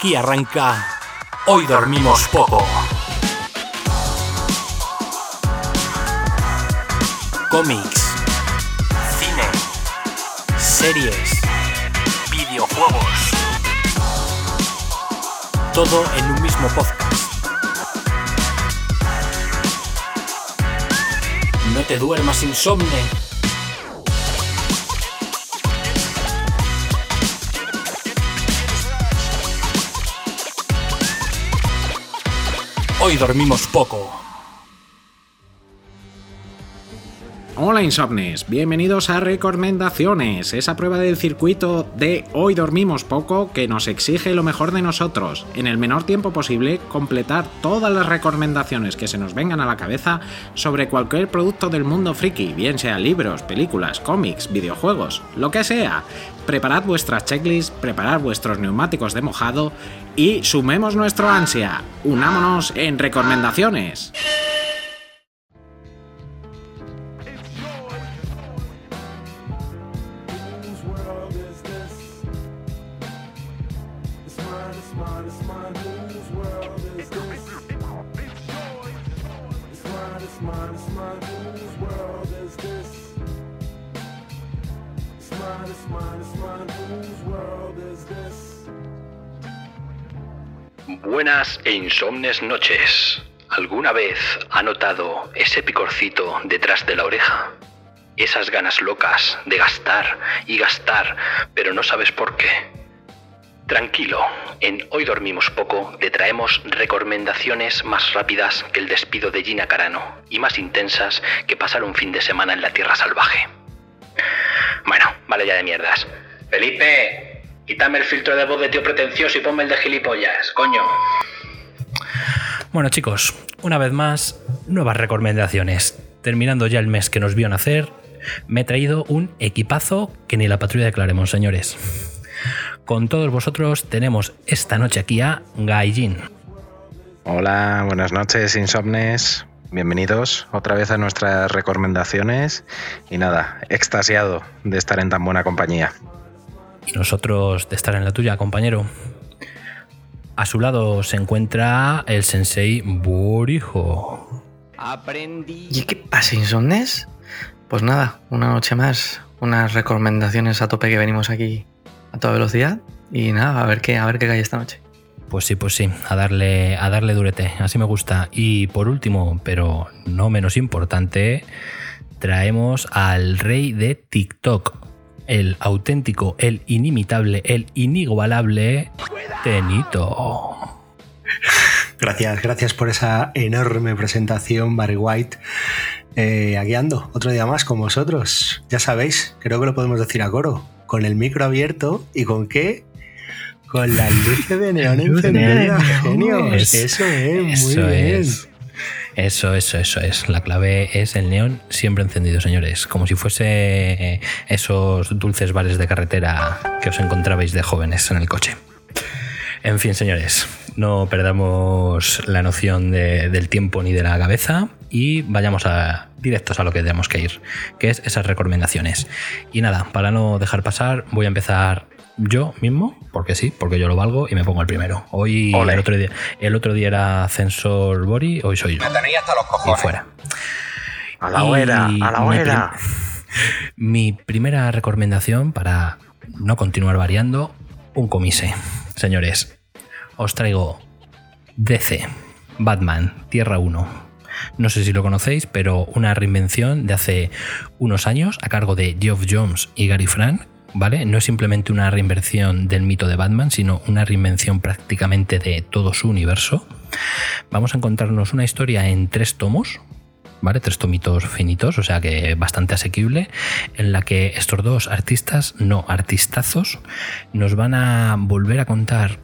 Aquí arranca. Hoy dormimos poco. Cómics, cine, series, videojuegos. Todo en un mismo podcast. No te duermas insomne. Hoy dormimos poco. Hola Insomnes, bienvenidos a Recomendaciones, esa prueba del circuito de Hoy dormimos poco que nos exige lo mejor de nosotros, en el menor tiempo posible completar todas las recomendaciones que se nos vengan a la cabeza sobre cualquier producto del mundo friki, bien sea libros, películas, cómics, videojuegos, lo que sea. Preparad vuestras checklists, preparad vuestros neumáticos de mojado y sumemos nuestro ansia. Unámonos en recomendaciones. Insomnes noches. ¿Alguna vez ha notado ese picorcito detrás de la oreja? Esas ganas locas de gastar y gastar, pero no sabes por qué. Tranquilo, en Hoy Dormimos Poco te traemos recomendaciones más rápidas que el despido de Gina Carano y más intensas que pasar un fin de semana en la Tierra Salvaje. Bueno, vale ya de mierdas. Felipe, quítame el filtro de voz de tío pretencioso y ponme el de gilipollas, coño. Bueno chicos, una vez más, nuevas recomendaciones. Terminando ya el mes que nos vio nacer, me he traído un equipazo que ni la patrulla de Claremont, señores. Con todos vosotros tenemos esta noche aquí a Gaijin. Hola, buenas noches, insomnes. Bienvenidos otra vez a nuestras recomendaciones. Y nada, extasiado de estar en tan buena compañía. Y nosotros de estar en la tuya, compañero. A su lado se encuentra el sensei Borijo. ¿Y qué pasa, Insomnes? Pues nada, una noche más, unas recomendaciones a tope que venimos aquí a toda velocidad. Y nada, a ver qué, a ver qué cae esta noche. Pues sí, pues sí, a darle, a darle durete, así me gusta. Y por último, pero no menos importante, traemos al rey de TikTok, el auténtico, el inimitable, el inigualable Tenito. Gracias, gracias por esa enorme presentación, Barry White. Eh, aquí ando, otro día más con vosotros. Ya sabéis, creo que lo podemos decir a coro. Con el micro abierto y con qué? Con las luces de neón encendidas, genios. Eso es, muy Eso bien. es. Eso, eso, eso es. La clave es el neón siempre encendido, señores. Como si fuese esos dulces bares de carretera que os encontrabais de jóvenes en el coche. En fin, señores, no perdamos la noción de- del tiempo ni de la cabeza y vayamos directos a lo que tenemos que ir, que es esas recomendaciones. Y nada, para no dejar pasar, voy a empezar yo mismo, porque sí, porque yo lo valgo y me pongo el primero. Hoy el otro, día, el otro día era Censor Bori, hoy soy yo. Y fuera. A la Y hoguera, a la mi hoguera. prim- Mi primera recomendación para no continuar variando, un comise. Señores, os traigo DC, Batman, Tierra 1. No sé si lo conocéis, pero una reinvención de hace unos años a cargo de Geoff Jones y Gary Frank, ¿vale? No es simplemente una reinvención del mito de Batman, sino una reinvención prácticamente de todo su universo. Vamos a encontrarnos una historia en tres tomos, ¿vale? Tres tomitos finitos, o sea que bastante asequible, en la que estos dos artistas, no artistazos, nos van a volver a contar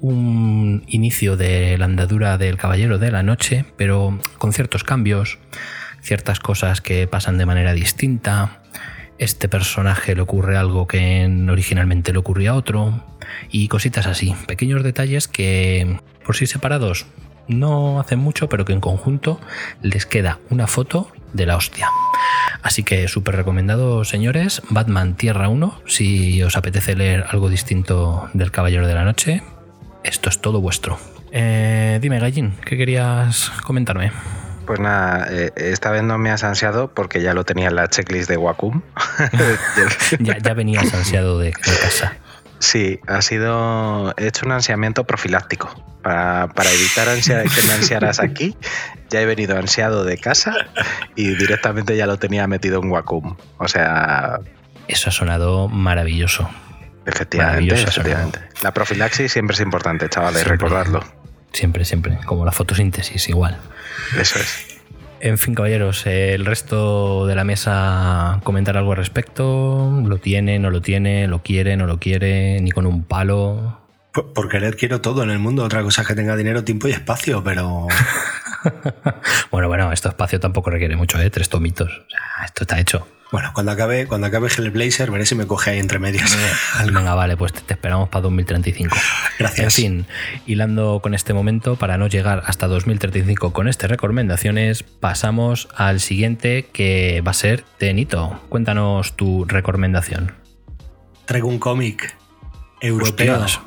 un inicio de la andadura del Caballero de la Noche, pero con ciertos cambios, ciertas cosas que pasan de manera distinta. Este personaje le ocurre algo que en- originalmente le ocurría a otro, y cositas así, pequeños detalles que por sí separados no hacen mucho, pero que en conjunto les queda una foto de la hostia. Así que súper recomendado, señores, Batman Tierra 1, si os apetece leer algo distinto del Caballero de la Noche, esto es todo vuestro. Eh, dime, Gallín, ¿qué querías comentarme? Pues nada, eh, esta vez no me has ansiado porque ya lo tenía en la checklist de Wacom. Ya, ya venías ansiado de, de casa. Sí, ha sido. He hecho un ansiamiento profiláctico. Para, para evitar ansia, que me ansiaras aquí, ya he venido ansiado de casa y directamente ya lo tenía metido en Wacom. O sea, Eso ha sonado maravilloso. efectivamente, Maravilloso, efectivamente. La profilaxis siempre es importante, chavales, Siempre. recordadlo. Siempre, siempre. Como la fotosíntesis, igual. Eso es. En fin, caballeros, el resto de la mesa comentar algo al respecto. ¿Lo tiene, no lo tiene? ¿Lo quiere, no lo quiere? Ni con un palo. Por, por querer quiero todo en el mundo. Otra cosa es que tenga dinero, tiempo y espacio, pero Bueno, bueno, esto espacio tampoco requiere mucho, ¿eh? Tres tomitos. O sea, esto está hecho. bueno, cuando acabe, cuando acabe Hellblazer, veré si me coge ahí entre medias. Venga, vale, pues te, te esperamos para 2035. Gracias. En fin, hilando con este momento, para no llegar hasta 2035 con estas recomendaciones, pasamos al siguiente que va a ser Tenito. Cuéntanos tu recomendación. Traigo un cómic europeo. Hostias.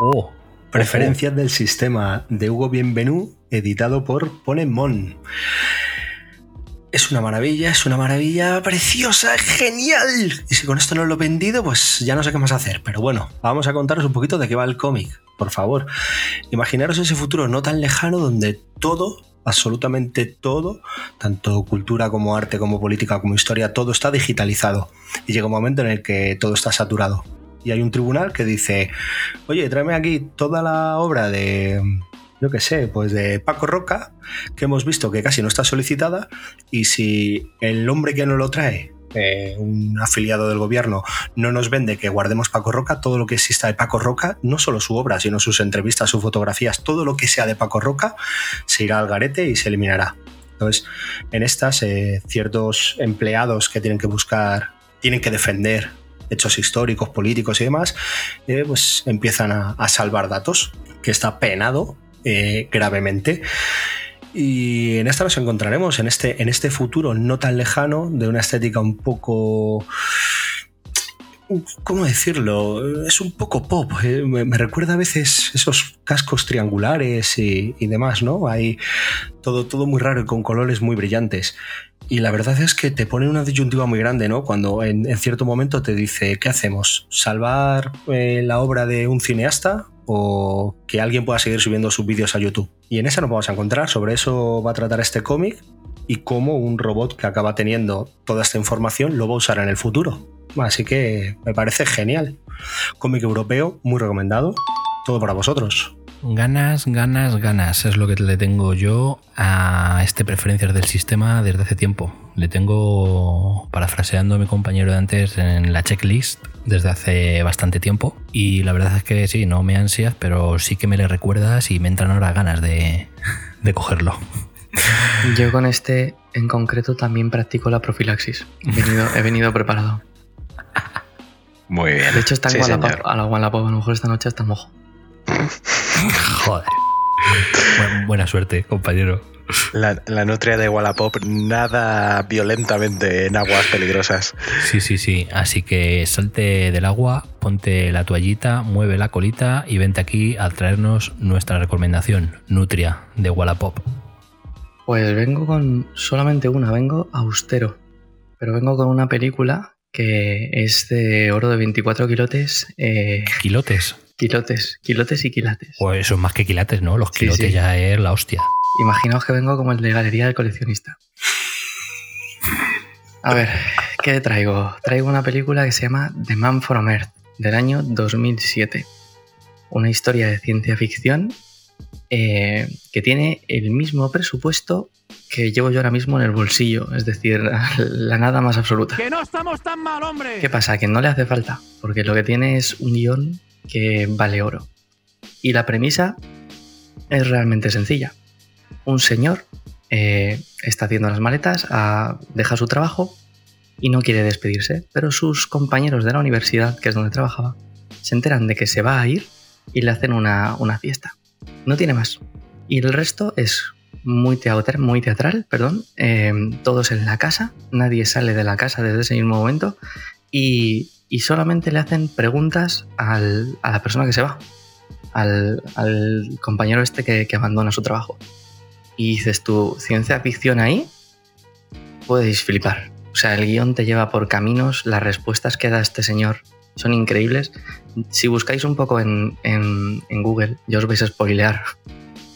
Oh, Preferencias del sistema de Hugo Bienvenú, editado por Ponemon. Es una maravilla, es una maravilla preciosa, genial. Y si con esto no lo he vendido, pues ya no sé qué más hacer. Pero bueno, vamos a contaros un poquito de qué va el cómic, por favor. Imaginaros ese futuro no tan lejano donde todo, absolutamente todo, tanto cultura como arte, como política, como historia, todo está digitalizado. Y llega un momento en el que todo está saturado. Y hay un tribunal que dice, oye, tráeme aquí toda la obra de, yo qué sé, pues de Paco Roca, que hemos visto que casi no está solicitada, y si el hombre que nos lo trae, eh, un afiliado del gobierno, no nos vende que guardemos Paco Roca, todo lo que exista de Paco Roca, no solo su obra, sino sus entrevistas, sus fotografías, todo lo que sea de Paco Roca, se irá al garete y se eliminará. Entonces, en estas, eh, ciertos empleados que tienen que buscar, tienen que defender hechos históricos, políticos y demás, eh, pues empiezan a salvar datos, que está penado eh, gravemente. Y en esta nos encontraremos, en este, en este futuro no tan lejano, de una estética un poco... ¿Cómo decirlo? Es un poco pop. eh, Me, recuerda a veces esos cascos triangulares y, y demás, ¿no? Hay todo, todo muy raro y con colores muy brillantes. Y la verdad es que te pone una disyuntiva muy grande, ¿no? Cuando en, en cierto momento te dice, ¿qué hacemos? ¿Salvar eh, la obra de un cineasta o que alguien pueda seguir subiendo sus vídeos a YouTube? Y en esa nos vamos a encontrar, sobre eso va a tratar este cómic y cómo un robot que acaba teniendo toda esta información lo va a usar en el futuro. Así que me parece genial. Cómic europeo, muy recomendado. Todo para vosotros. Ganas, ganas, ganas. Es lo que le tengo yo a este preferencias del sistema desde hace tiempo. Le tengo, parafraseando a mi compañero de antes, en la checklist desde hace bastante tiempo. Y la verdad es que sí, no me ansias, pero sí que me le recuerdas y me entran ahora ganas de, de cogerlo. Yo con este en concreto también practico la profilaxis. He venido, he venido preparado. Muy bien. De hecho, está en Sí, señor. A la Wallapop, a lo mejor esta noche está mojo. Joder. Bu- buena suerte, compañero. La, la nutria de Wallapop nada violentamente en aguas peligrosas. Sí, sí, sí. Así que salte del agua, ponte la toallita, mueve la colita y vente aquí a traernos nuestra recomendación, Nutria, de Wallapop. Pues vengo con solamente una, vengo austero. Pero vengo con una película que es de oro de 24 kilotes. eh, Quilotes. Kilotes, kilotes y quilates. Pues eso es más que quilates, ¿no? Los Sí, quilotes sí. ya es la hostia. Imaginaos que vengo como el de Galería del Coleccionista. A ver, ¿qué traigo? Traigo una película que se llama The Man from Earth, del año 2007. Una historia de ciencia ficción eh, que tiene el mismo presupuesto que llevo yo ahora mismo en el bolsillo, es decir, la nada más absoluta. ¡Que no estamos tan mal, hombre! ¿Qué pasa? Que no le hace falta, porque lo que tiene es un guion que vale oro. Y la premisa es realmente sencilla. Un señor eh, está haciendo las maletas, ah, deja su trabajo y no quiere despedirse, pero sus compañeros de la universidad, que es donde trabajaba, se enteran de que se va a ir y le hacen una, una fiesta. No tiene más. Y el resto es muy teatral, muy teatral perdón. eh, todos en la casa, nadie sale de la casa desde ese mismo momento y, y solamente le hacen preguntas al- a la persona que se va. al, compañero este que, abandona su trabajo. Y dices tú, ciencia ficción ahí, podéis flipar. O sea, el guion te lleva por caminos, las respuestas que da este señor son increíbles. Si buscáis un poco en, en- en Google, yo os vais a spoilear.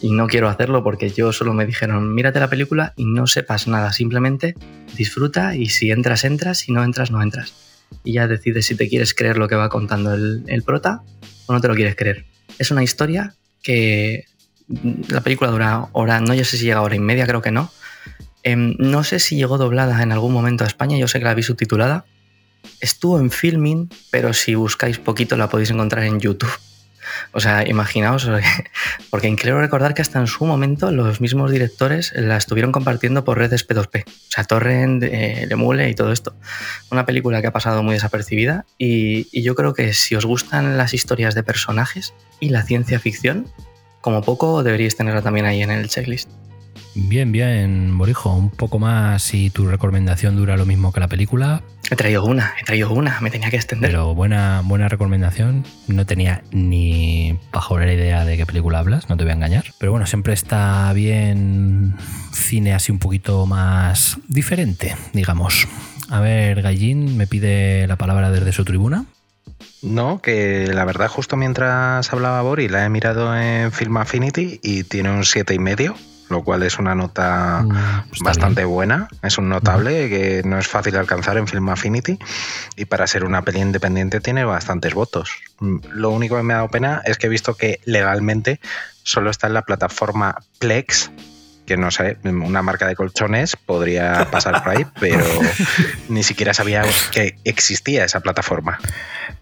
Y no quiero hacerlo porque yo solo me dijeron, mírate la película y no sepas nada, simplemente disfruta y si entras, entras, si no entras, no entras. Y ya decides si te quieres creer lo que va contando el, prota o no te lo quieres creer. Es una historia que mm, la película dura hora, no yo sé si llega hora y media, creo que no. Em, no sé si llegó doblada en algún momento a España, yo sé que la vi subtitulada. Estuvo en filming, pero si buscáis poquito la podéis encontrar en YouTube. O sea, imaginaos, porque quiero recordar que hasta en su momento los mismos directores la estuvieron compartiendo por redes P2P, o sea, Torrent, eh, Lemule y todo esto. Una película que ha pasado muy desapercibida y, y yo creo que si os gustan las historias de personajes y la ciencia ficción, como poco deberíais tenerla también ahí en el checklist. Bien, bien, Borijo. Un poco más si tu recomendación dura lo mismo que la película, He traído una, he traído una, me tenía que extender. pero buena, buena recomendación. No tenía ni bajo la idea de qué película hablas, no te voy a engañar. Pero bueno, siempre está bien cine así un poquito más diferente, digamos. A ver, Gallín me pide la palabra desde su tribuna. No, que la verdad justo mientras hablaba Bori la he mirado en Film Affinity y tiene un siete y medio, lo cual es una nota Mm, bastante buena. Es un notable que no es fácil alcanzar en Film Affinity y para ser una peli independiente tiene bastantes votos. Mm, Lo único que me ha dado pena es que he visto que legalmente solo está en la plataforma Plex que no sé, una marca de colchones podría pasar por ahí, pero ni siquiera sabía que existía esa plataforma.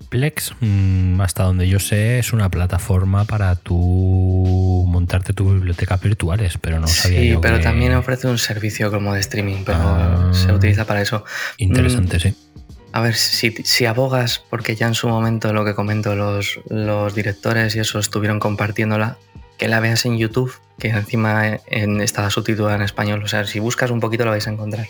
Plex, mm, hasta donde yo sé, es una plataforma para tú montarte tus bibliotecas virtuales, pero no sabía sí, yo pero que- también ofrece un servicio como de streaming, pero Ah. se utiliza para eso. Interesante, sí. A ver, si, si abogas, porque ya en su momento lo que comento, los, los directores y eso estuvieron compartiéndola, que la veas en YouTube, que encima en, está subtitulada en español. O sea, si buscas un poquito la vais a encontrar.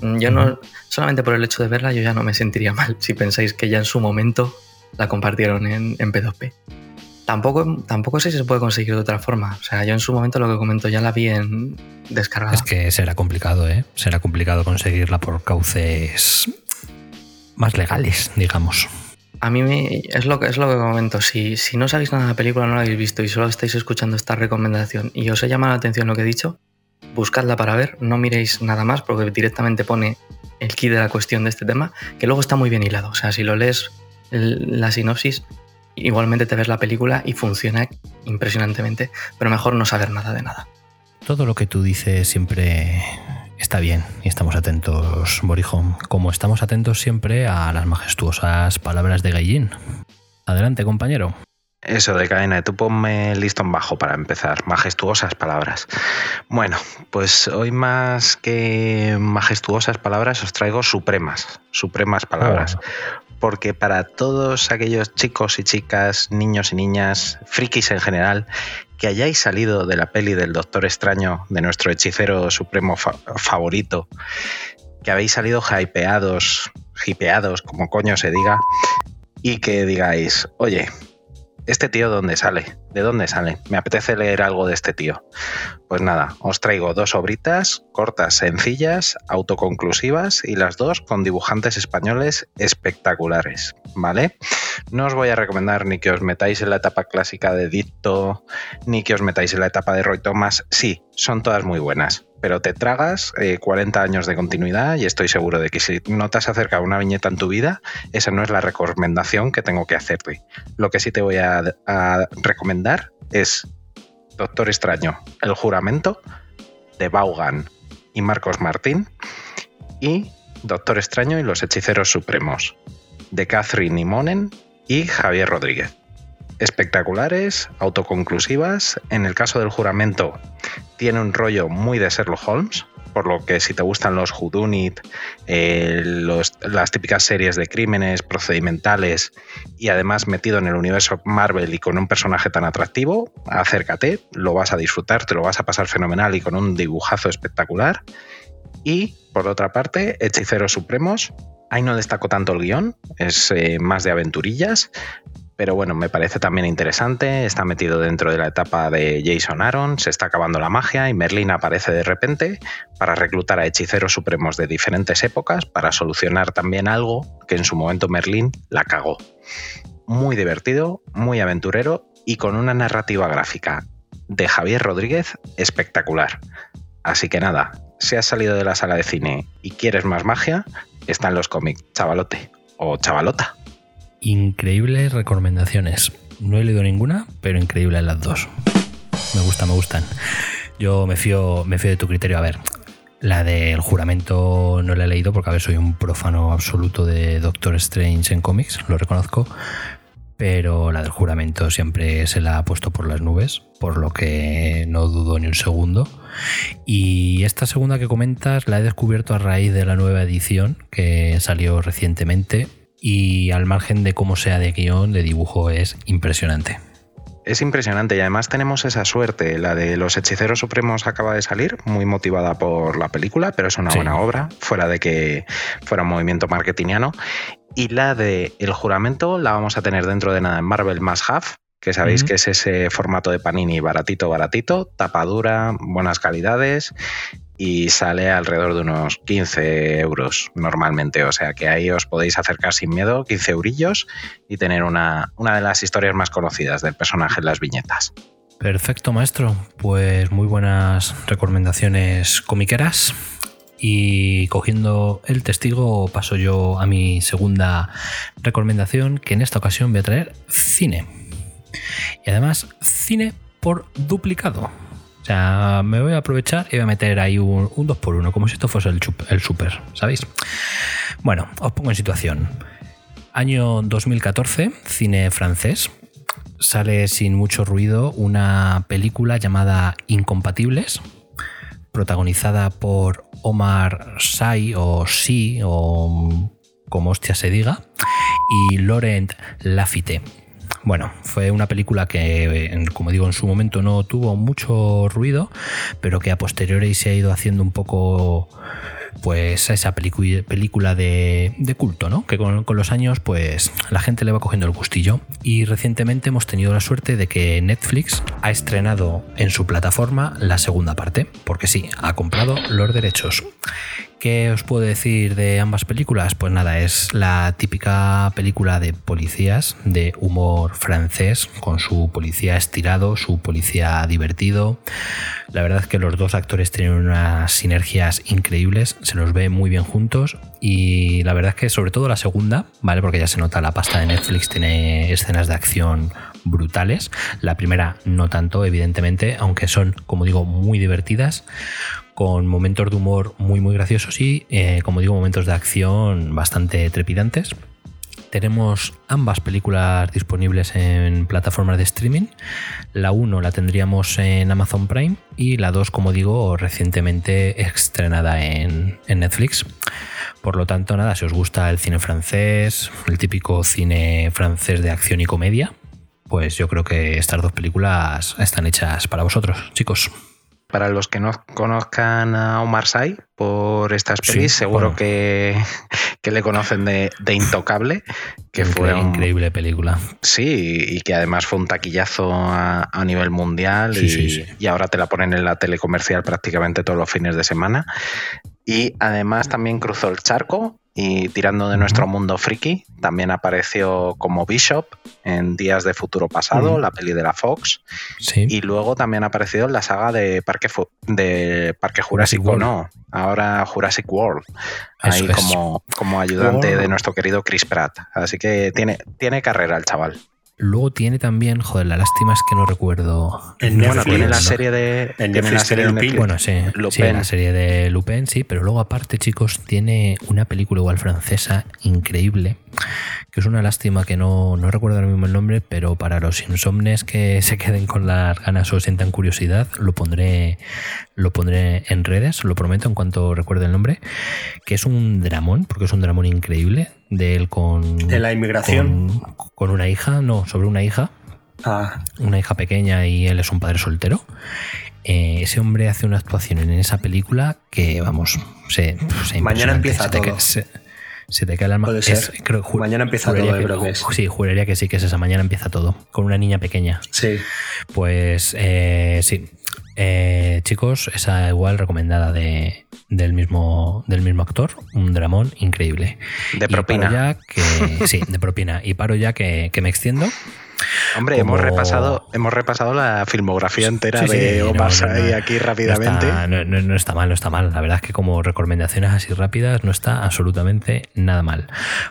Mm, Yo no, solamente por el hecho de verla, yo ya no me sentiría mal si pensáis que ya en su momento la compartieron en, en P2P. Tampoco, tampoco sé si se puede conseguir de otra forma. O sea, yo en su momento lo que comento ya la vi en descargada. Es que será complicado, ¿eh? Será complicado conseguirla por cauces más legales, digamos. A mí me- es, lo es lo que comento. Si, si no sabéis nada de la película, no la habéis visto y solo estáis escuchando esta recomendación y os ha llamado la atención lo que he dicho, buscadla para ver, no miréis nada más porque directamente pone el key de la cuestión de este tema, que luego está muy bien hilado. O sea, si lo lees la sinopsis, igualmente te ves la película y funciona impresionantemente, pero mejor no saber nada de nada. Todo lo que tú dices siempre está bien y estamos atentos, Borijo, como estamos atentos siempre a las majestuosas palabras de Gallín. Adelante, compañero. Eso de cadena, tú ponme el listón bajo para empezar. Majestuosas palabras. Bueno, pues hoy más que majestuosas palabras os traigo supremas, supremas palabras. Porque para todos aquellos chicos y chicas, niños y niñas, frikis en general, que hayáis salido de la peli del Doctor Extraño, de nuestro hechicero supremo fa- favorito, que habéis salido hypeados, hipeados, como coño se diga, y que digáis, oye, ¿este tío dónde sale? ¿De dónde sale? Me apetece leer algo de este tío. Pues nada, os traigo dos obritas cortas, sencillas, autoconclusivas y las dos con dibujantes españoles espectaculares, ¿vale? No os voy a recomendar ni que os metáis en la etapa clásica de Dicto, ni que os metáis en la etapa de Roy Thomas. Sí, son todas muy buenas, pero te tragas eh, 40 años de continuidad y estoy seguro de que si no te has acercado a una viñeta en tu vida, esa no es la recomendación que tengo que hacerte. Lo que sí te voy a, recomendar es Doctor Extraño, El Juramento, de Vaughan y Marcos Martín, y Doctor Extraño y los Hechiceros Supremos, de Catherine Imonen y Javier Rodríguez. Espectaculares, autoconclusivas. En el caso del juramento, tiene un rollo muy de Sherlock Holmes, por lo que si te gustan los Whodunit, eh, las típicas series de crímenes procedimentales y además metido en el universo Marvel y con un personaje tan atractivo, acércate, lo vas a disfrutar, te lo vas a pasar fenomenal y con un dibujazo espectacular. Y por otra parte, Hechiceros Supremos, ahí no destaco tanto el guion, es eh, más de aventurillas, pero bueno, me parece también interesante. Está metido dentro de la etapa de Jason Aaron, se está acabando la magia y Merlin aparece de repente para reclutar a hechiceros supremos de diferentes épocas para solucionar también algo que en su momento Merlin la cagó. Muy divertido, muy aventurero y con una narrativa gráfica de Javier Rodríguez espectacular. Así que nada, si has salido de la sala de cine y quieres más magia, están los cómics, chavalote o chavalota. Increíbles recomendaciones. No he leído ninguna, pero increíbles las dos. Me gusta, me gustan. Yo me fío, me fío de tu criterio. A ver, la del juramento no la he leído porque a ver, soy un profano absoluto de Doctor Strange en cómics, lo reconozco. Pero la del juramento siempre se la ha puesto por las nubes, por lo que no dudo ni un segundo. Y esta segunda que comentas la he descubierto a raíz de la nueva edición que salió recientemente y al margen de cómo sea de guion, de dibujo, es impresionante. Es impresionante y además tenemos esa suerte. La de los hechiceros supremos acaba de salir, muy motivada por la película, pero es una Sí. buena obra, fuera de que fuera un movimiento marketingiano. Y la de El juramento la vamos a tener dentro de nada en Marvel Más Half, que sabéis que es ese formato de panini baratito, baratito, tapadura, buenas calidades y sale alrededor de unos 15 euros normalmente. O sea que ahí os podéis acercar sin miedo, 15 eurillos y tener una, una de las historias más conocidas del personaje en las viñetas. Perfecto, maestro. Pues muy buenas recomendaciones comiqueras. Y cogiendo el testigo, paso yo a mi segunda recomendación, que en esta ocasión voy a traer cine. Y además, cine por duplicado. O sea, me voy a aprovechar y voy a meter ahí un, un 2x1, como si esto fuese el, super, ¿sabéis? Bueno, os pongo en situación. Año 2014, cine francés. Sale sin mucho ruido una película llamada Incompatibles, protagonizada por Omar Sy o Sy o como hostia se diga, y Laurent Lafitte. Bueno, fue una película que, como digo, en su momento no tuvo mucho ruido, pero que a posteriori se ha ido haciendo un poco pues esa película de, de culto, ¿no? Que con, con los años, pues la gente le va cogiendo el gustillo. Y recientemente hemos tenido la suerte de que Netflix ha estrenado en su plataforma la segunda parte, porque sí, ha comprado los derechos. ¿Qué os puedo decir de ambas películas? Pues nada, es la típica película de policías, de humor francés, con su policía estirado, su policía divertido. La verdad es que los dos actores tienen unas sinergias increíbles, se los ve muy bien juntos y la verdad es que sobre todo la segunda, ¿vale? Porque ya se nota la pasta de Netflix, tiene escenas de acción brutales. La primera no tanto, evidentemente, aunque son, como digo, muy divertidas con momentos de humor muy muy graciosos y, eh, como digo, momentos de acción bastante trepidantes. Tenemos ambas películas disponibles en plataformas de streaming. La 1 la tendríamos en Amazon Prime y la 2, como digo, recientemente estrenada en, en Netflix. Por lo tanto, nada, si os gusta el cine francés, el típico cine francés de acción y comedia, pues yo creo que estas dos películas están hechas para vosotros, chicos. Para los que no conozcan a Omar Sy por estas Sí, pelis, seguro bueno. que, que le conocen de, de Intocable, que fue un, increíble película. Sí, y que además fue un taquillazo a, a nivel mundial Sí, y, sí, sí. y ahora te la ponen en la tele comercial prácticamente todos los fines de semana. Y además también cruzó el charco y tirando de nuestro mundo friki, también apareció como Bishop en Días de Futuro Pasado, la peli de la Fox, Sí. y luego también ha aparecido en la saga de Parque, Fu- de Parque Jurassic Jurásico, World. no, ahora Jurassic World, Eso ahí como, como ayudante World. de nuestro querido Chris Pratt. Así que tiene, tiene carrera el chaval. Luego tiene también, joder, la lástima es que no recuerdo. En no Bueno, tiene la serie de. En tiene Netflix la serie de Lupin. Bueno, sí, sí, la serie de Lupin, sí, pero luego aparte, chicos, tiene una película igual francesa increíble, que es una lástima que no, no recuerdo ahora mismo el nombre, pero para los insomnes que se queden con las ganas o sientan curiosidad, lo pondré, lo pondré en redes, lo prometo en cuanto recuerde el nombre, que es un dramón, porque es un dramón increíble, de él con... De la inmigración. Con, con una hija, no, sobre una hija, Ah, una hija pequeña y él es un padre soltero. Eh, ese hombre hace una actuación en esa película que, vamos, se, se Mañana empieza Se te todo. se- te cae el alma. Puede ser. creo- ju- Mañana empieza todo, que- creo que es. Sí, juraría que sí, que es esa. Mañana empieza todo. Con una niña pequeña. Sí. Pues eh, sí. Eh, chicos, esa igual recomendada de, del, mismo, del mismo actor. Un dramón increíble. De propina. ya que, sí, de propina. Y paro ya que, que me extiendo. Hombre, como- hemos repasado, hemos repasado la filmografía entera Sí, sí, de Omar no, aquí rápidamente. está- No, no- no está mal, no está mal. La verdad es que como recomendaciones así rápidas no está absolutamente nada mal.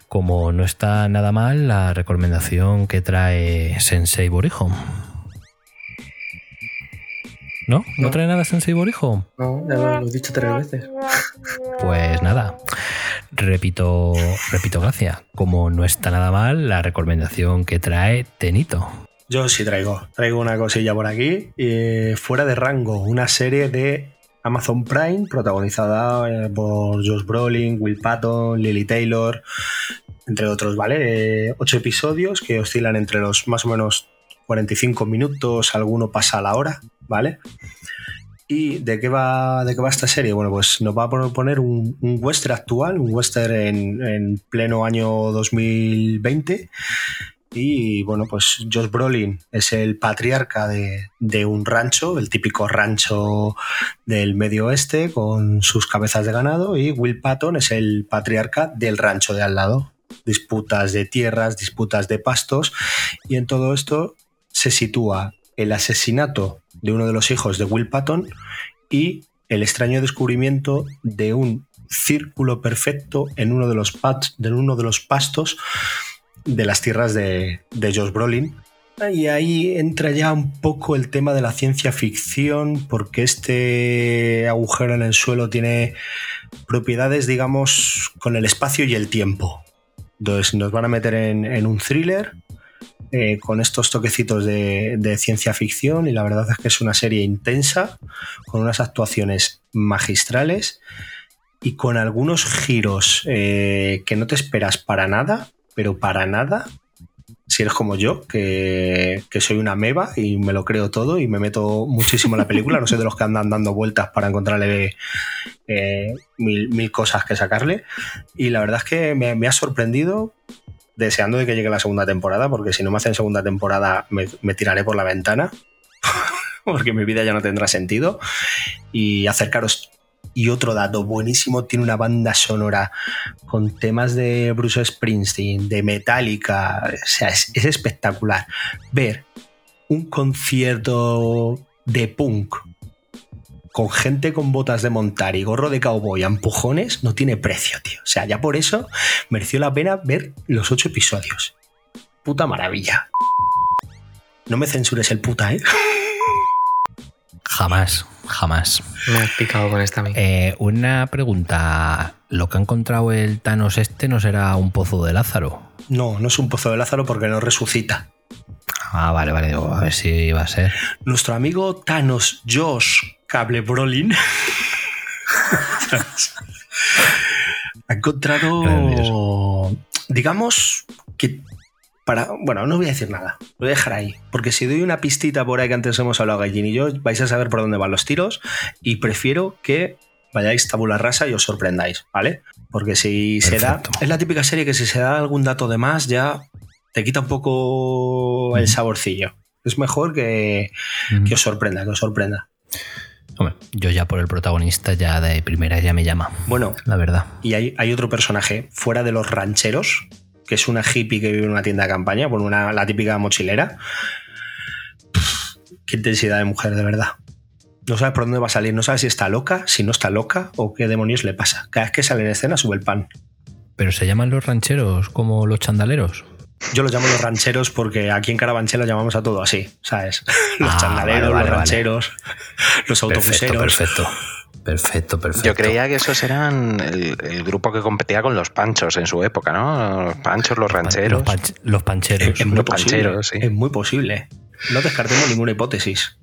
Como no está nada mal la recomendación que trae Sensei Borijo. ¿No? ¿No No. trae nada Sensei Borijo? No, ya lo he dicho tres veces. Pues nada, repito, repito, gracias. Como no está nada mal la recomendación que trae Tenito. Yo sí traigo. Traigo una cosilla por aquí. eh, fuera de rango, una serie de Amazon Prime protagonizada eh, por Josh Brolin, Will Patton, Lily Taylor, entre otros, ¿vale? Eh, ocho episodios que oscilan entre los más o menos 45 minutos, alguno pasa a la hora, ¿vale? ¿Y de qué va, de qué va esta serie? Bueno, pues nos va a proponer un, western actual, un western en, en pleno año 2020. Y bueno, pues Josh Brolin es el patriarca de un rancho, el típico rancho del medio oeste con sus cabezas de ganado. Y Will Patton es el patriarca del rancho de al lado. Disputas de tierras, disputas de pastos. Y en todo esto se sitúa el asesinato de uno de los hijos de Will Patton y el extraño descubrimiento de un círculo perfecto en uno de los, de uno de los pastos de las tierras de, de Josh Brolin. Y ahí entra ya un poco el tema de la ciencia ficción, porque este agujero en el suelo tiene propiedades, digamos, con el espacio y el tiempo. Entonces nos van a meter en, en un thriller eh, con estos toquecitos de, ciencia ficción y la verdad es que es una serie intensa, con unas actuaciones magistrales y con algunos giros eh, que no te esperas para nada, pero para nada. Si eres como yo, que, soy una meba y me lo creo todo y me meto muchísimo en la película, no soy de los que andan dando vueltas para encontrarle eh, mil, cosas que sacarle. Y la verdad es que me ha sorprendido, deseando de que llegue la segunda temporada, porque si no me hacen segunda temporada me, tiraré por la ventana, porque mi vida ya no tendrá sentido. Y acercaros. Y otro dato buenísimo, tiene una banda sonora con temas de Bruce Springsteen, de Metallica, o sea, es espectacular. Ver un concierto de punk con gente con botas de montar y gorro de cowboy a empujones no tiene precio, tío. O sea, ya por eso mereció la pena ver los ocho episodios. Puta maravilla. No me censures el puta, ¿eh? Jamás, jamás. Me has picado con esta. Eh, una pregunta. ¿Lo que ha encontrado el Thanos este no será un pozo de Lázaro? No, no es un pozo de Lázaro porque no resucita. Ah, vale, vale. digo, a ver si va a ser. Nuestro amigo Thanos Josh Cable Brolin ha encontrado, digamos que para, bueno, no voy a decir nada, lo voy a dejar ahí, porque si doy una pistita por ahí que antes hemos hablado Gallín y yo, vais a saber por dónde van los tiros y prefiero que vayáis tabula rasa y os sorprendáis, ¿vale? Porque si se da, es la típica serie que si se da algún dato de más ya te quita un poco el saborcillo. Es mejor que, que os sorprenda, que os sorprenda. Hombre, yo ya por el protagonista ya de primera ya me llama, Bueno, la verdad. y hay, hay otro personaje fuera de los rancheros, que es una hippie que vive en una tienda de campaña, bueno, una, la típica mochilera. Pff, Qué intensidad de mujer, de verdad. No sabes por dónde va a salir, no sabes si está loca, si no está loca o qué demonios le pasa. Cada vez que sale en escena sube el pan. Pero se llaman los rancheros como los chandaleros. Yo los llamo los rancheros porque aquí en Carabanchel lo llamamos a todo así, ¿sabes? Los Ah, chandaleros, vale, vale, los vale. rancheros, los autobuseros. perfecto. Perfecto, perfecto. Yo creía que esos eran el, el grupo que competía con los panchos en su época, ¿no? Los panchos, los rancheros. Los, panch- los pancheros. Es muy Los posible. pancheros, sí. Es muy posible. No descartemos ninguna hipótesis.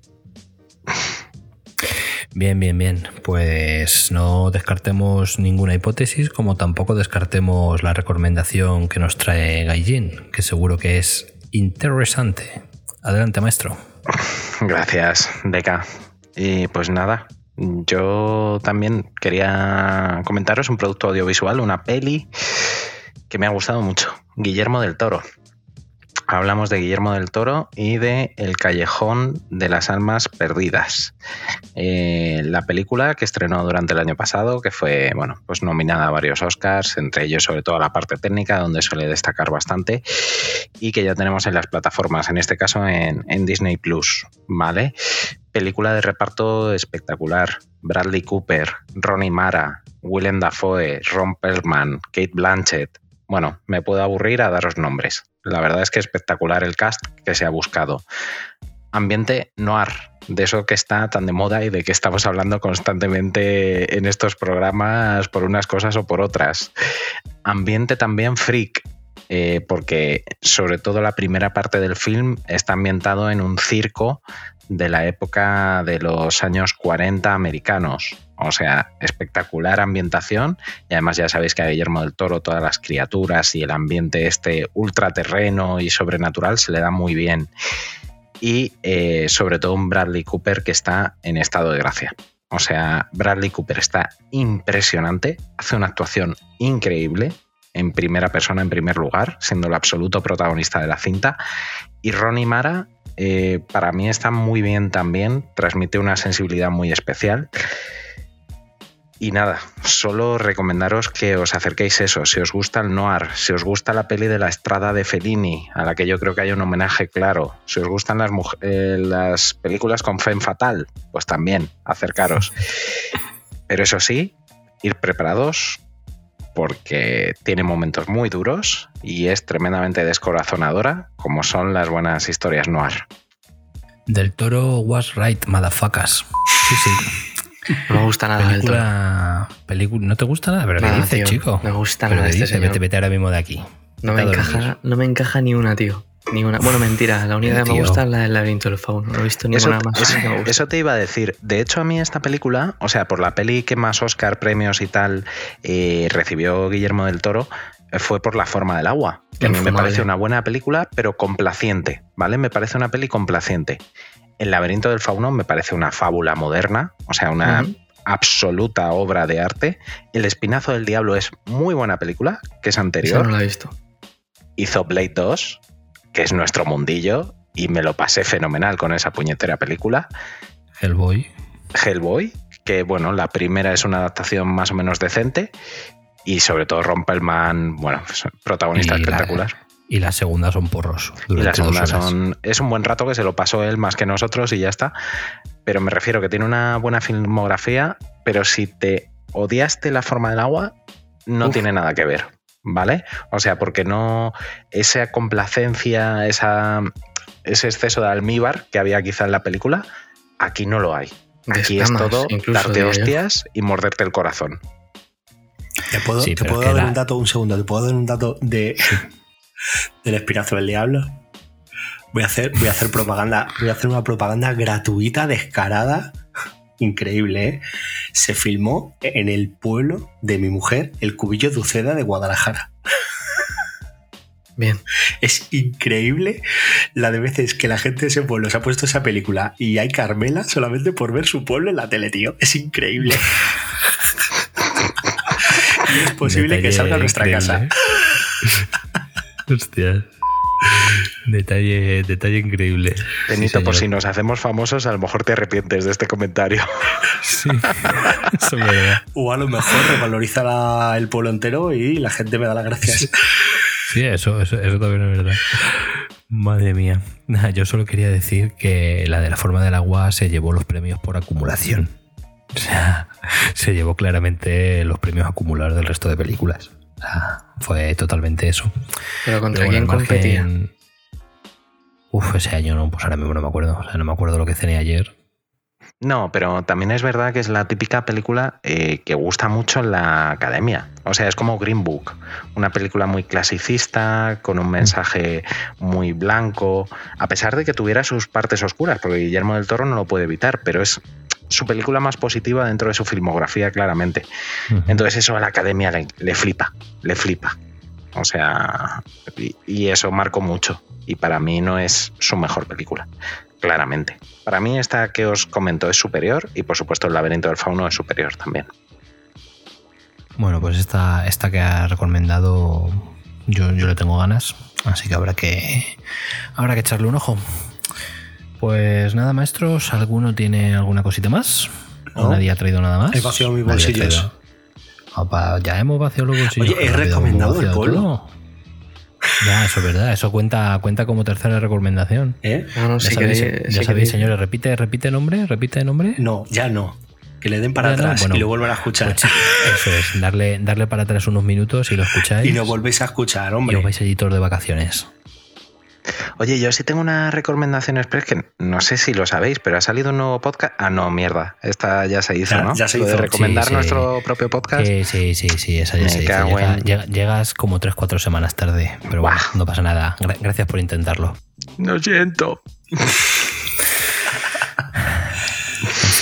Bien, bien, bien. Pues no descartemos ninguna hipótesis, como tampoco descartemos la recomendación que nos trae Gaijin, que seguro que es interesante. Adelante, maestro. Gracias, Deca. Y pues nada, yo también quería comentaros un producto audiovisual, una peli que me ha gustado mucho. Guillermo del Toro. Hablamos de Guillermo del Toro y de El Callejón de las Almas Perdidas. Eh, la película que estrenó durante el año pasado, que fue bueno, pues nominada a varios Oscars, entre ellos sobre todo la parte técnica, donde suele destacar bastante, y que ya tenemos en las plataformas, en este caso en, en Disney Plus. ¿Vale? Película de reparto espectacular. Bradley Cooper, Ronnie Mara, Willem Dafoe, Ron Perlman, Kate Blanchett. Bueno, me puedo aburrir a daros nombres. La verdad es que espectacular el cast que se ha buscado. Ambiente noir, de eso que está tan de moda y de que estamos hablando constantemente en estos programas por unas cosas o por otras. Ambiente también freak, eh, porque sobre todo la primera parte del film está ambientado en un circo de la época de los años 40 americanos. O sea, espectacular ambientación y además ya sabéis que a Guillermo del Toro todas las criaturas y el ambiente este ultraterreno y sobrenatural se le da muy bien. Y eh, sobre todo un Bradley Cooper que está en estado de gracia. O sea, Bradley Cooper está impresionante, hace una actuación increíble en primera persona, en primer lugar, siendo el absoluto protagonista de la cinta. Y Ronnie Mara eh, para mí está muy bien también, transmite una sensibilidad muy especial. Y nada, solo recomendaros que os acerquéis eso, si os gusta el noir, si os gusta la peli de la estrada de Fellini, a la que yo creo que hay un homenaje claro, si os gustan las, eh, las películas con Femme Fatal, pues también acercaros. Pero eso sí, ir preparados porque tiene momentos muy duros y es tremendamente descorazonadora, como son las buenas historias noir. Del Toro was right, motherfuckers. Sí, sí. No me gusta nada del Toro. Película, ¿No te gusta nada? ¿Pero qué Nada, dices, tío, chico? me gusta ¿Pero nada qué este señor. Vete, vete ahora mismo de aquí. No me, encaja, no me encaja ni una, tío. Ni una. Bueno, mentira, la única que me gusta es la del laberinto del fauno. No he visto Eso, ninguna más. eso- que me guste. eso te iba a decir. De hecho, a mí esta película, o sea, por la peli que más Oscar, premios y tal eh, recibió Guillermo del Toro, fue por La forma del agua. Que a mí me parece una buena película, pero complaciente, ¿vale? Me parece una peli complaciente. El laberinto del fauno me parece una fábula moderna, o sea, una absoluta obra de arte. El espinazo del diablo es muy buena película, que es anterior. no la he visto. Hizo Blade 2, que es nuestro mundillo, y me lo pasé fenomenal con esa puñetera película. Hellboy. Hellboy, que bueno, la primera es una adaptación más o menos decente, y sobre todo Rompelman, bueno, pues, protagonista Y la- espectacular. Y las segundas son porros. Y las segundas son. Es un buen rato que se lo pasó él más que nosotros y ya está. Pero me refiero que tiene una buena filmografía, pero si te odiaste la forma del agua, no Uf. tiene nada que ver. ¿Vale? O sea, porque no. Esa complacencia, esa, ese exceso de almíbar que había quizá en la película, aquí no lo hay. Aquí es todo incluso, darte hostias y morderte el corazón. ¿Te puedo, Sí, te puedo dar la- un dato, un segundo? ¿Te puedo dar un dato de del espinazo del diablo? Voy a hacer, voy a hacer propaganda, voy a hacer una propaganda gratuita, descarada, increíble, ¿eh? Se filmó en el pueblo de mi mujer, el Cubillo de Uceda de Guadalajara. Bien. Es increíble la de veces que la gente de ese pueblo se ha puesto esa película y hay Carmela solamente por ver su pueblo en la tele, tío. Es increíble. y es posible que salga a nuestra increíble, casa. ¿eh? Hostia. Detalle, detalle increíble. Benito, Sí, por si nos hacemos famosos, a lo mejor te arrepientes de este comentario. Sí. Eso es verdad. O a lo mejor revaloriza la- el pueblo entero y la gente me da las gracias. Sí, eso, eso, eso también es verdad. Madre mía. Nada, yo solo quería decir que la de la forma del agua se llevó los premios por acumulación. O sea, se llevó claramente los premios acumulados del resto de películas. O sea, fue totalmente eso. Pero contra Pero bueno, quién competía. Uf, ese año no, pues ahora mismo no me acuerdo. O sea, no me acuerdo lo que cené ayer. No, pero también es verdad que es la típica película eh, que gusta mucho en la academia. O sea, es como Green Book, una película muy clasicista, con un mensaje muy blanco, a pesar de que tuviera sus partes oscuras, porque Guillermo del Toro no lo puede evitar, pero es su película más positiva dentro de su filmografía, claramente. Entonces eso a la academia le, le flipa, le flipa. O sea, y, y eso marcó mucho. Y para mí no es su mejor película, claramente. Para mí esta que os comento es superior y por supuesto el laberinto del fauno es superior también. Bueno, pues esta, esta que ha recomendado Yo, yo le tengo ganas, así que habrá que habrá que echarle un ojo. Pues nada, maestros, ¿alguno tiene alguna cosita más? No. ¿Nadie ha traído nada más? He vaciado bolsillos. traído. Opa, ya hemos vaciado los bolsillos. Oye, hemos recomendado el polo. Ya, eso es verdad. Eso cuenta, cuenta como tercera recomendación. ¿Eh? No, no, Ya si sabéis, queréis- ya si sabéis, señores, repite, repite nombre, repite nombre. No, ya no. Que le den para Ya no, atrás bueno. y lo vuelvan a escuchar. Pues eso es, darle, darle para atrás unos minutos y lo escucháis. y lo volvéis a escuchar, y hombre. os vais allí todos de vacaciones. Oye, yo sí tengo una recomendación express que no sé si lo sabéis, pero ha salido un nuevo podcast. Ah, no, mierda. Esta ya se hizo, Ya- ¿no? ya se Lo de hizo. recomendar Sí, sí. nuestro propio podcast. Sí, sí, sí, sí, esa ya Me se hizo. Llega- en- llegas como 3-4 semanas tarde, pero bueno, no pasa nada. Gra- gracias por intentarlo. Lo siento.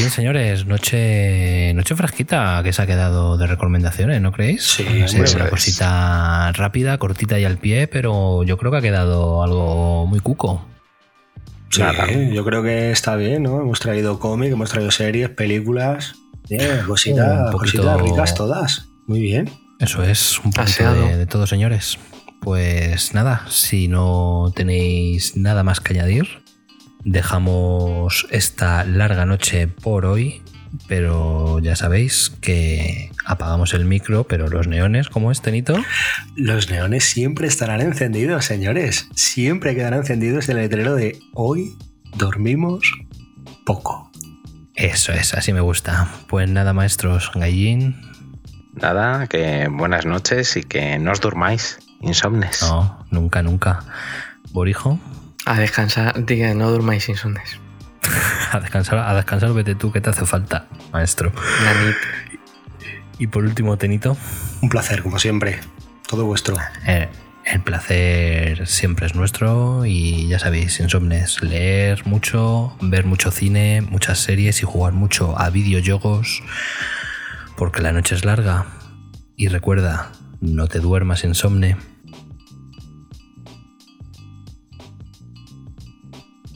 Fin, señores, noche, noche fresquita que se ha quedado de recomendaciones, ¿no creéis? Sí, sido hombre, una cosita rápida, cortita y al pie, pero yo creo que ha quedado algo muy cuco. Sí, Nada. yo creo que está bien, ¿no? Hemos traído cómic, hemos traído series, películas. Cositas, poquito- cositas ricas todas. Muy bien. Eso es un poquito Aseado. de, de todo, señores. Pues nada, si no tenéis nada más que añadir, dejamos esta larga noche por hoy, pero ya sabéis que apagamos el micro, pero los neones, ¿cómo es, Tenito? Los neones siempre estarán encendidos, señores. Siempre quedará encendidos el letrero de hoy dormimos poco. Eso es, así me gusta. Pues nada, maestros, Gallín, Nada, que buenas noches y que no os durmáis. Insomnes. no, nunca, nunca. Borijo, A descansar, diga, no durmáis insomnes. a descansar, a descansar, vete tú, que te hace falta, maestro. Nanit. Y por último, Tenito. Un placer, como siempre. Todo vuestro. Eh, el placer siempre es nuestro y ya sabéis, insomnes, leer mucho, ver mucho cine, muchas series y jugar mucho a videojuegos porque la noche es larga. Y recuerda, no te duermas insomne.